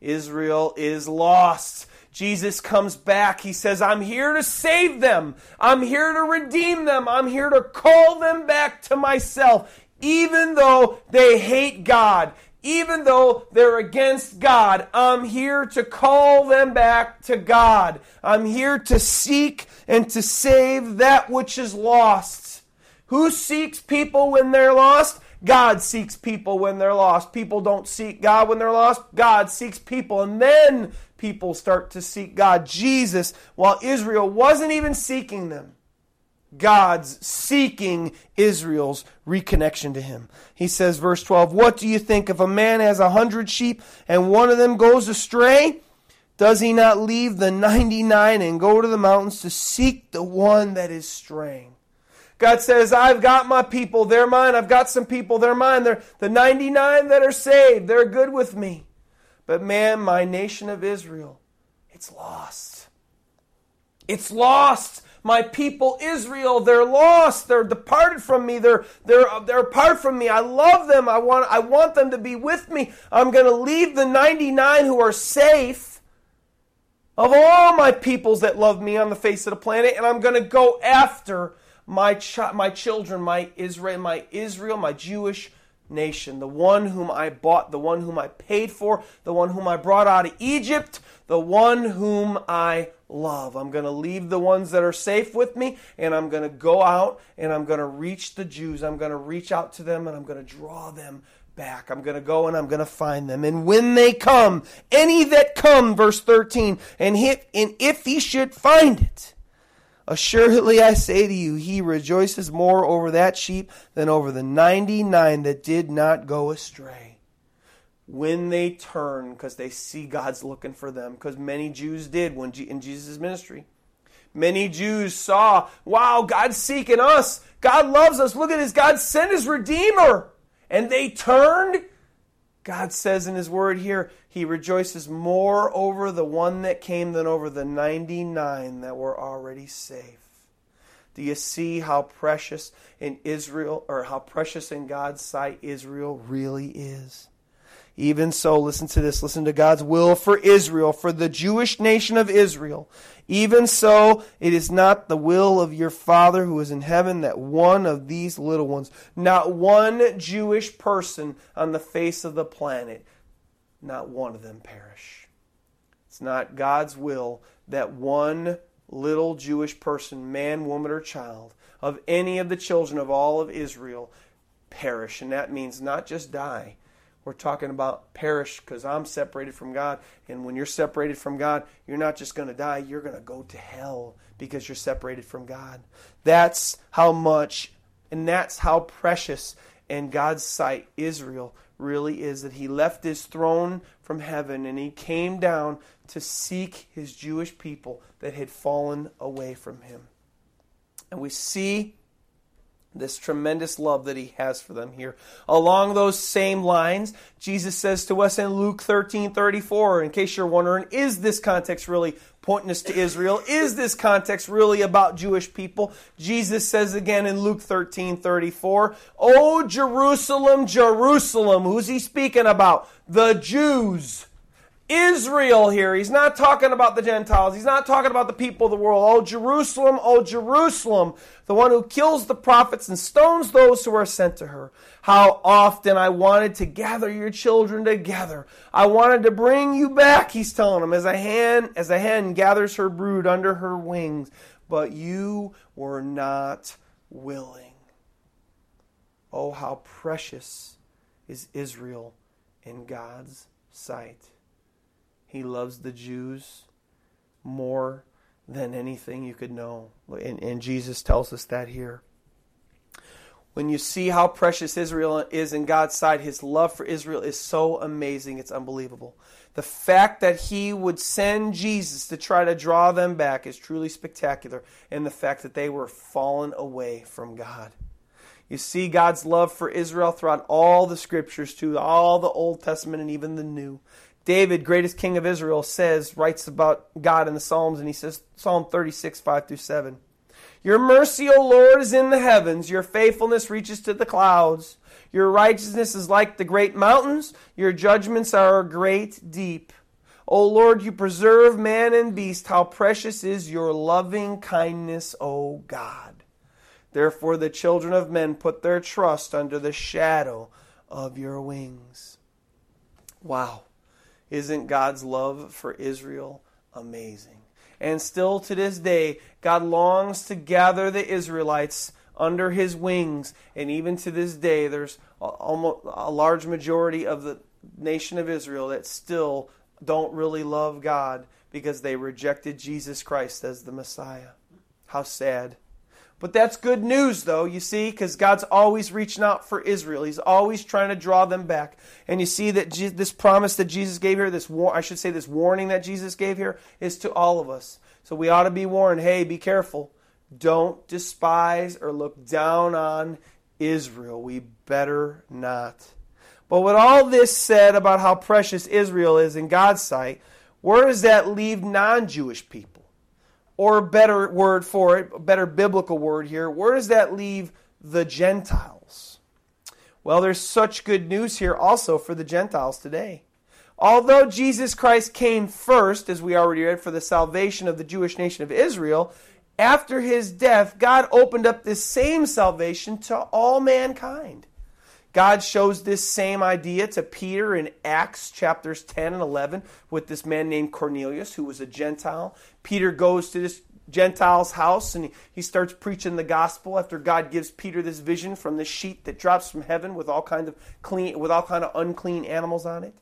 Israel is lost. Jesus comes back. He says, I'm here to save them. I'm here to redeem them. I'm here to call them back to myself. Even though they hate God, even though they're against God, I'm here to call them back to God. I'm here to seek and to save that which is lost. Who seeks people when they're lost? God seeks people when they're lost. People don't seek God when they're lost. God seeks people. And then people start to seek God. Jesus, while Israel wasn't even seeking them, God's seeking Israel's reconnection to him. He says, verse 12, What do you think if a man has a hundred sheep and one of them goes astray? Does he not leave the 99 and go to the mountains to seek the one that is straying? God says, I've got my people, they're mine. I've got some people, they're mine. They're the 99 that are saved, they're good with me. But man, my nation of Israel, it's lost. It's lost. My people Israel, they're lost. They're departed from me. They're, they're, they're apart from me. I love them. I want, I want them to be with me. I'm going to leave the 99 who are safe of all my peoples that love me on the face of the planet, and I'm going to go after my, ch- my children, my Israel, my Israel, my Jewish nation, the one whom I bought, the one whom I paid for, the one whom I brought out of Egypt, the one whom I love. I'm going to leave the ones that are safe with me, and I'm going to go out and I'm going to reach the Jews. I'm going to reach out to them and I'm going to draw them back. I'm going to go and I'm going to find them. And when they come, any that come, verse 13, and, and if he should find it, Assuredly, I say to you, he rejoices more over that sheep than over the 99 that did not go astray. When they turn, because they see God's looking for them, because many Jews did when in Jesus' ministry. Many Jews saw, wow, God's seeking us. God loves us. Look at this. God sent his Redeemer. And they turned God says in His Word here, He rejoices more over the one that came than over the 99 that were already safe. Do you see how precious in Israel, or how precious in God's sight Israel really is? Even so, listen to this. Listen to God's will for Israel, for the Jewish nation of Israel. Even so, it is not the will of your Father who is in heaven that one of these little ones, not one Jewish person on the face of the planet, not one of them perish. It's not God's will that one little Jewish person, man, woman, or child, of any of the children of all of Israel, perish. And that means not just die we're talking about perish because I'm separated from God. And when you're separated from God, you're not just going to die, you're going to go to hell because you're separated from God. That's how much and that's how precious in God's sight Israel really is that he left his throne from heaven and he came down to seek his Jewish people that had fallen away from him. And we see this tremendous love that he has for them here. Along those same lines, Jesus says to us in Luke 13 34, in case you're wondering, is this context really pointing us to Israel? Is this context really about Jewish people? Jesus says again in Luke 13 34, Oh, Jerusalem, Jerusalem. Who's he speaking about? The Jews Israel here. He's not talking about the Gentiles. He's not talking about the people of the world. Oh, Jerusalem, oh, Jerusalem, the one who kills the prophets and stones those who are sent to her. How often I wanted to gather your children together. I wanted to bring you back, he's telling them, as a hen, as a hen gathers her brood under her wings. But you were not willing. Oh, how precious is Israel in God's sight. He loves the Jews more than anything you could know. And, and, Jesus tells us that here. When you see how precious Israel is in God's sight, his love for Israel is so amazing, it's unbelievable. The fact that he would send Jesus to try to draw them back is truly spectacular, and the fact that they were fallen away from God. You see God's love for Israel throughout all the scriptures, too, all the Old Testament and even the New. David, greatest king of Israel, says, writes about God in the Psalms, and he says, Psalm 36, 5 through 7. Your mercy, O Lord, is in the heavens. Your faithfulness reaches to the clouds. Your righteousness is like the great mountains. Your judgments are great deep. O Lord, you preserve man and beast. How precious is your loving kindness, O God. Therefore, the children of men put their trust under the shadow of your wings. Wow. Isn't God's love for Israel amazing? And still to this day, God longs to gather the Israelites under his wings. And even to this day, there's almost a large majority of the nation of Israel that still don't really love God because they rejected Jesus Christ as the Messiah. How sad. But that's good news, though, you see, because God's always reaching out for Israel. He's always trying to draw them back. And you see that this promise that Jesus gave here, this war- I should say, this warning that Jesus gave here, is to all of us. So we ought to be warned hey, be careful. Don't despise or look down on Israel. We better not. But with all this said about how precious Israel is in God's sight, where does that leave non Jewish people? Or a better word for it, a better biblical word here, where does that leave the Gentiles? Well, there's such good news here also for the Gentiles today. Although Jesus Christ came first, as we already read, for the salvation of the Jewish nation of Israel, after his death, God opened up this same salvation to all mankind. God shows this same idea to Peter in Acts chapters 10 and 11 with this man named Cornelius who was a Gentile. Peter goes to this Gentile's house and he starts preaching the gospel after God gives Peter this vision from this sheet that drops from heaven with all kinds of clean with all kind of unclean animals on it.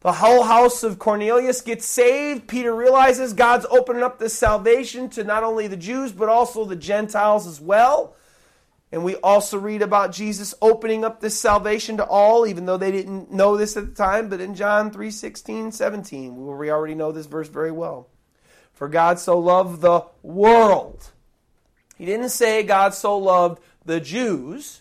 The whole house of Cornelius gets saved. Peter realizes God's opening up this salvation to not only the Jews but also the Gentiles as well. And we also read about Jesus opening up this salvation to all, even though they didn't know this at the time, but in John 3 16, 17, where we already know this verse very well. For God so loved the world. He didn't say God so loved the Jews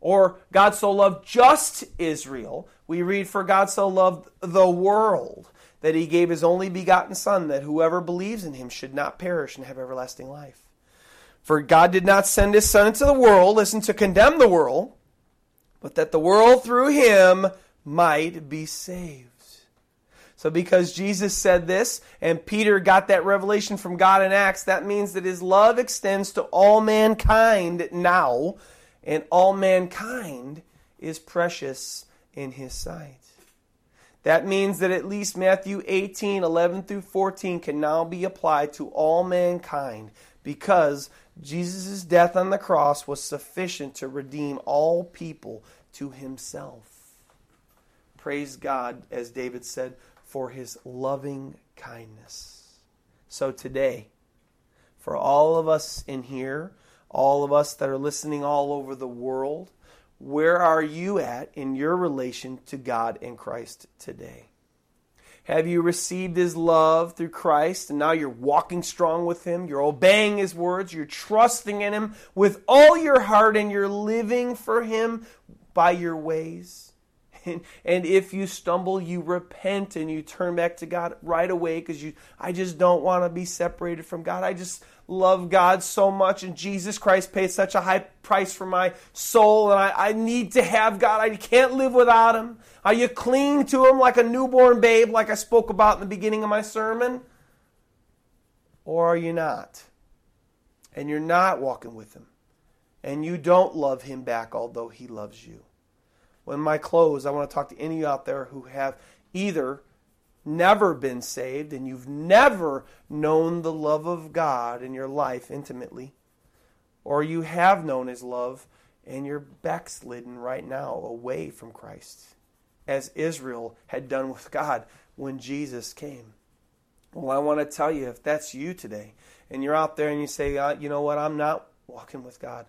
or God so loved just Israel. We read, For God so loved the world that he gave his only begotten Son, that whoever believes in him should not perish and have everlasting life. For God did not send his Son into the world, listen, to condemn the world, but that the world through him might be saved. So, because Jesus said this and Peter got that revelation from God in Acts, that means that his love extends to all mankind now, and all mankind is precious in his sight. That means that at least Matthew 18, 11 through 14 can now be applied to all mankind because Jesus' death on the cross was sufficient to redeem all people to himself. Praise God, as David said, for his loving kindness. So today, for all of us in here, all of us that are listening all over the world, where are you at in your relation to God and Christ today? Have you received his love through Christ and now you're walking strong with him? You're obeying his words, you're trusting in him with all your heart, and you're living for him by your ways. And, and if you stumble, you repent and you turn back to God right away because you I just don't want to be separated from God. I just love God so much, and Jesus Christ paid such a high price for my soul, and I, I need to have God. I can't live without Him. Are you clinging to Him like a newborn babe, like I spoke about in the beginning of my sermon? Or are you not? And you're not walking with Him. And you don't love Him back, although He loves you. When my close, I want to talk to any of you out there who have either never been saved and you've never known the love of God in your life intimately, or you have known His love and you're backslidden right now away from Christ, as Israel had done with God when Jesus came. Well, I want to tell you if that's you today, and you're out there and you say, uh, you know what, I'm not walking with God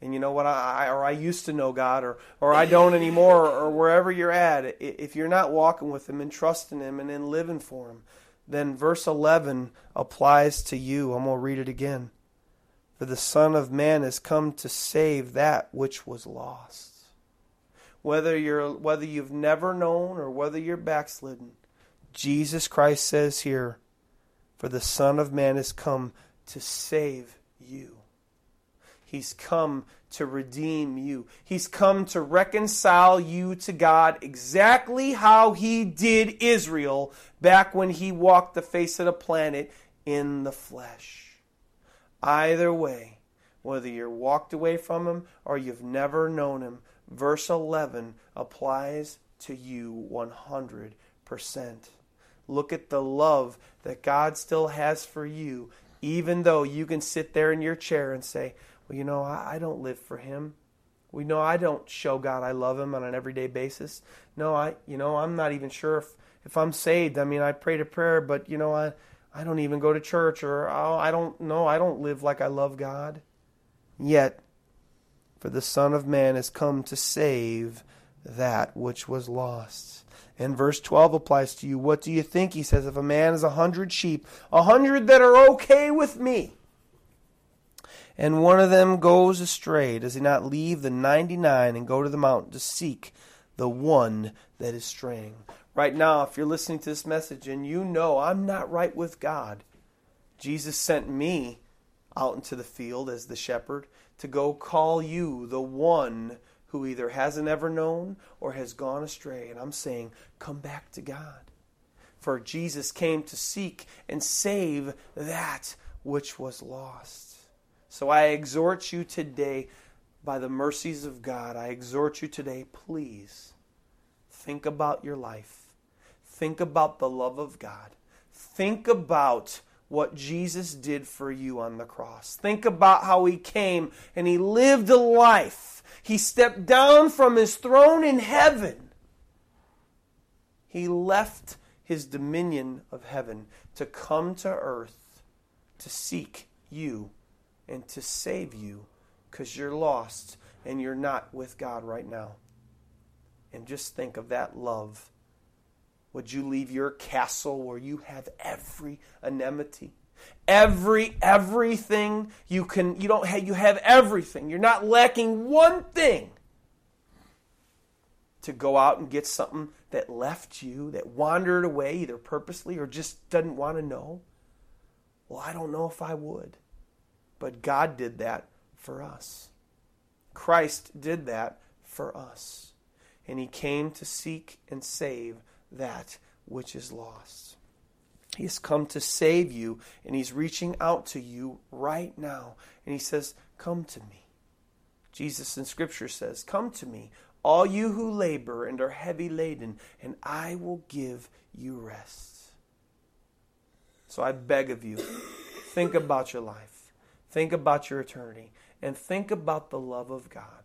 and you know what? I or I used to know God or or I don't anymore or, wherever you're at if you're not walking with him and trusting him and then living for him then verse 11 applies to you. I'm going to read it again. For the son of man has come to save that which was lost. Whether you're whether you've never known or whether you're backslidden Jesus Christ says here for the son of man has come to save you He's come to redeem you. He's come to reconcile you to God exactly how he did Israel back when he walked the face of the planet in the flesh. Either way, whether you're walked away from him or you've never known him, verse 11 applies to you 100%. Look at the love that God still has for you, even though you can sit there in your chair and say, well, you know, I, I don't live for him. We know I don't show God I love him on an everyday basis. No, I, you know, I'm not even sure if, if I'm saved. I mean, I prayed a prayer, but you know, I, I don't even go to church or oh, I don't know. I don't live like I love God. Yet, for the Son of Man has come to save that which was lost. And verse 12 applies to you. What do you think? He says, if a man has a hundred sheep, a hundred that are okay with me, and one of them goes astray, does he not leave the 99 and go to the mountain to seek the one that is straying? Right now, if you're listening to this message and you know I'm not right with God, Jesus sent me out into the field as the shepherd to go call you the one who either hasn't ever known or has gone astray. And I'm saying, come back to God. For Jesus came to seek and save that which was lost. So I exhort you today, by the mercies of God, I exhort you today, please think about your life. Think about the love of God. Think about what Jesus did for you on the cross. Think about how he came and he lived a life. He stepped down from his throne in heaven. He left his dominion of heaven to come to earth to seek you and to save you because you're lost and you're not with God right now. And just think of that love. Would you leave your castle where you have every anemone? Every everything you can you don't have you have everything. You're not lacking one thing to go out and get something that left you, that wandered away either purposely or just doesn't want to know. Well, I don't know if I would. But God did that for us. Christ did that for us. And he came to seek and save that which is lost. He has come to save you, and he's reaching out to you right now. And he says, Come to me. Jesus in Scripture says, Come to me, all you who labor and are heavy laden, and I will give you rest. So I beg of you, think about your life. Think about your eternity and think about the love of God.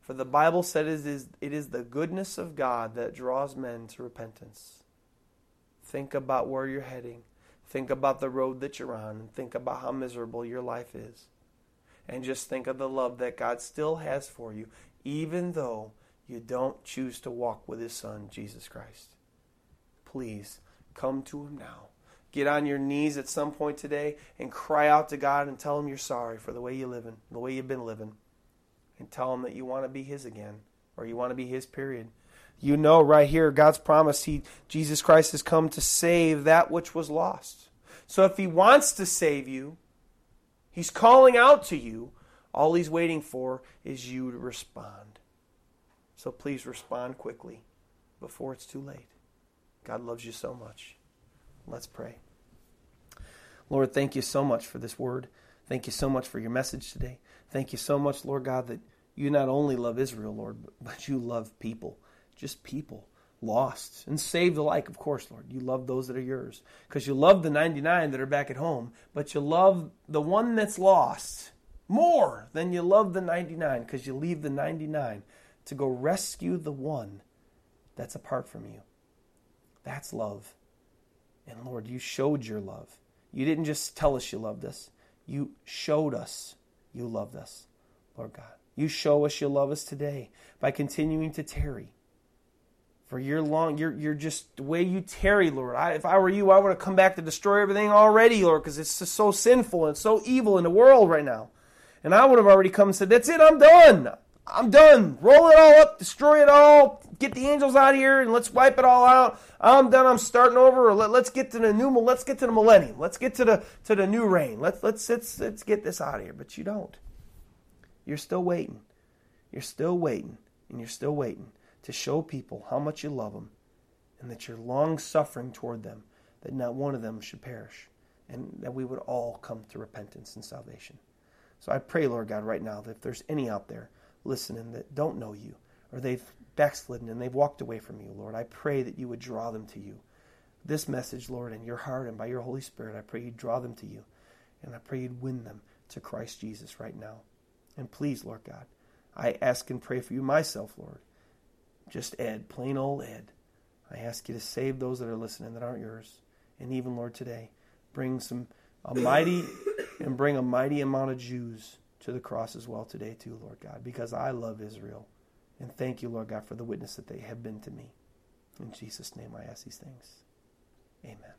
For the Bible said it is, it is the goodness of God that draws men to repentance. Think about where you're heading. Think about the road that you're on and think about how miserable your life is. And just think of the love that God still has for you, even though you don't choose to walk with His Son, Jesus Christ. Please come to Him now. Get on your knees at some point today and cry out to God and tell Him you're sorry for the way you're living, the way you've been living. And tell Him that you want to be His again, or you want to be His, period. You know right here, God's promise, He Jesus Christ has come to save that which was lost. So if He wants to save you, He's calling out to you. All He's waiting for is you to respond. So please respond quickly before it's too late. God loves you so much. Let's pray. Lord, thank you so much for this word. Thank you so much for your message today. Thank you so much, Lord God, that you not only love Israel, Lord, but you love people, just people, lost and saved alike, of course, Lord. You love those that are yours because you love the 99 that are back at home, but you love the one that's lost more than you love the 99 because you leave the 99 to go rescue the one that's apart from you. That's love. And Lord, you showed your love. You didn't just tell us you loved us, you showed us you loved us, Lord God. You show us you love us today by continuing to tarry. For your long, you're, you're just the way you tarry, Lord. I, if I were you, I would have come back to destroy everything already, Lord, because it's just so sinful and so evil in the world right now. And I would have already come and said, That's it, I'm done. I'm done. Roll it all up, destroy it all, get the angels out of here, and let's wipe it all out. I'm done. I'm starting over. Let, us get to the new. Let's get to the millennium. Let's get to the to the new reign. Let's let's let's let's get this out of here. But you don't. You're still waiting. You're still waiting, and you're still waiting to show people how much you love them, and that you're long suffering toward them, that not one of them should perish, and that we would all come to repentance and salvation. So I pray, Lord God, right now that if there's any out there listening that don't know you, or they've backslidden and they've walked away from you, Lord, I pray that you would draw them to you. This message, Lord, in your heart and by your Holy Spirit, I pray you'd draw them to you. And I pray you'd win them to Christ Jesus right now. And please, Lord God, I ask and pray for you myself, Lord. Just Ed, plain old Ed. I ask you to save those that are listening that aren't yours. And even, Lord, today, bring some a mighty and bring a mighty amount of Jews to the cross as well today, too, Lord God, because I love Israel. And thank you, Lord God, for the witness that they have been to me. In Jesus' name I ask these things. Amen.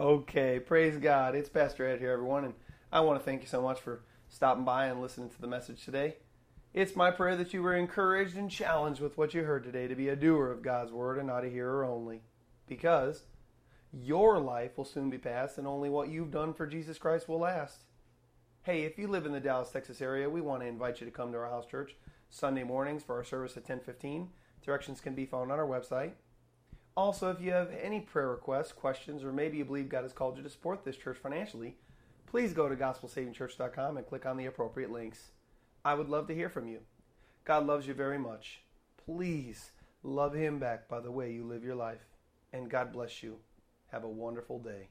Okay, praise God. It's Pastor Ed here, everyone, and I want to thank you so much for stopping by and listening to the message today. It's my prayer that you were encouraged and challenged with what you heard today to be a doer of God's word and not a hearer only. Because your life will soon be past, and only what you've done for Jesus Christ will last. Hey, if you live in the Dallas, Texas area, we want to invite you to come to our house church Sunday mornings for our service at 10:15. Directions can be found on our website. Also, if you have any prayer requests, questions, or maybe you believe God has called you to support this church financially, please go to gospelsavingchurch.com and click on the appropriate links. I would love to hear from you. God loves you very much. Please love Him back by the way you live your life. And God bless you. Have a wonderful day.